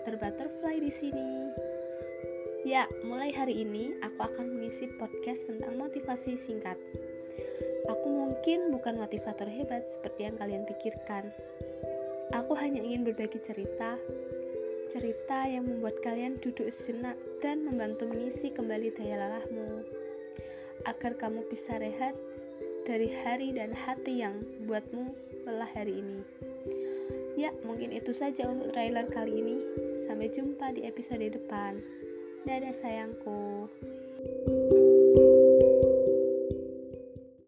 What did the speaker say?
Peter Butterfly di sini. Ya, mulai hari ini aku akan mengisi podcast tentang motivasi singkat. Aku mungkin bukan motivator hebat seperti yang kalian pikirkan. Aku hanya ingin berbagi cerita, cerita yang membuat kalian duduk sejenak dan membantu mengisi kembali daya lelahmu, agar kamu bisa rehat dari hari dan hati yang buatmu lelah hari ini. Ya, mungkin itu saja untuk trailer kali ini. Sampai jumpa di episode depan. Dadah sayangku.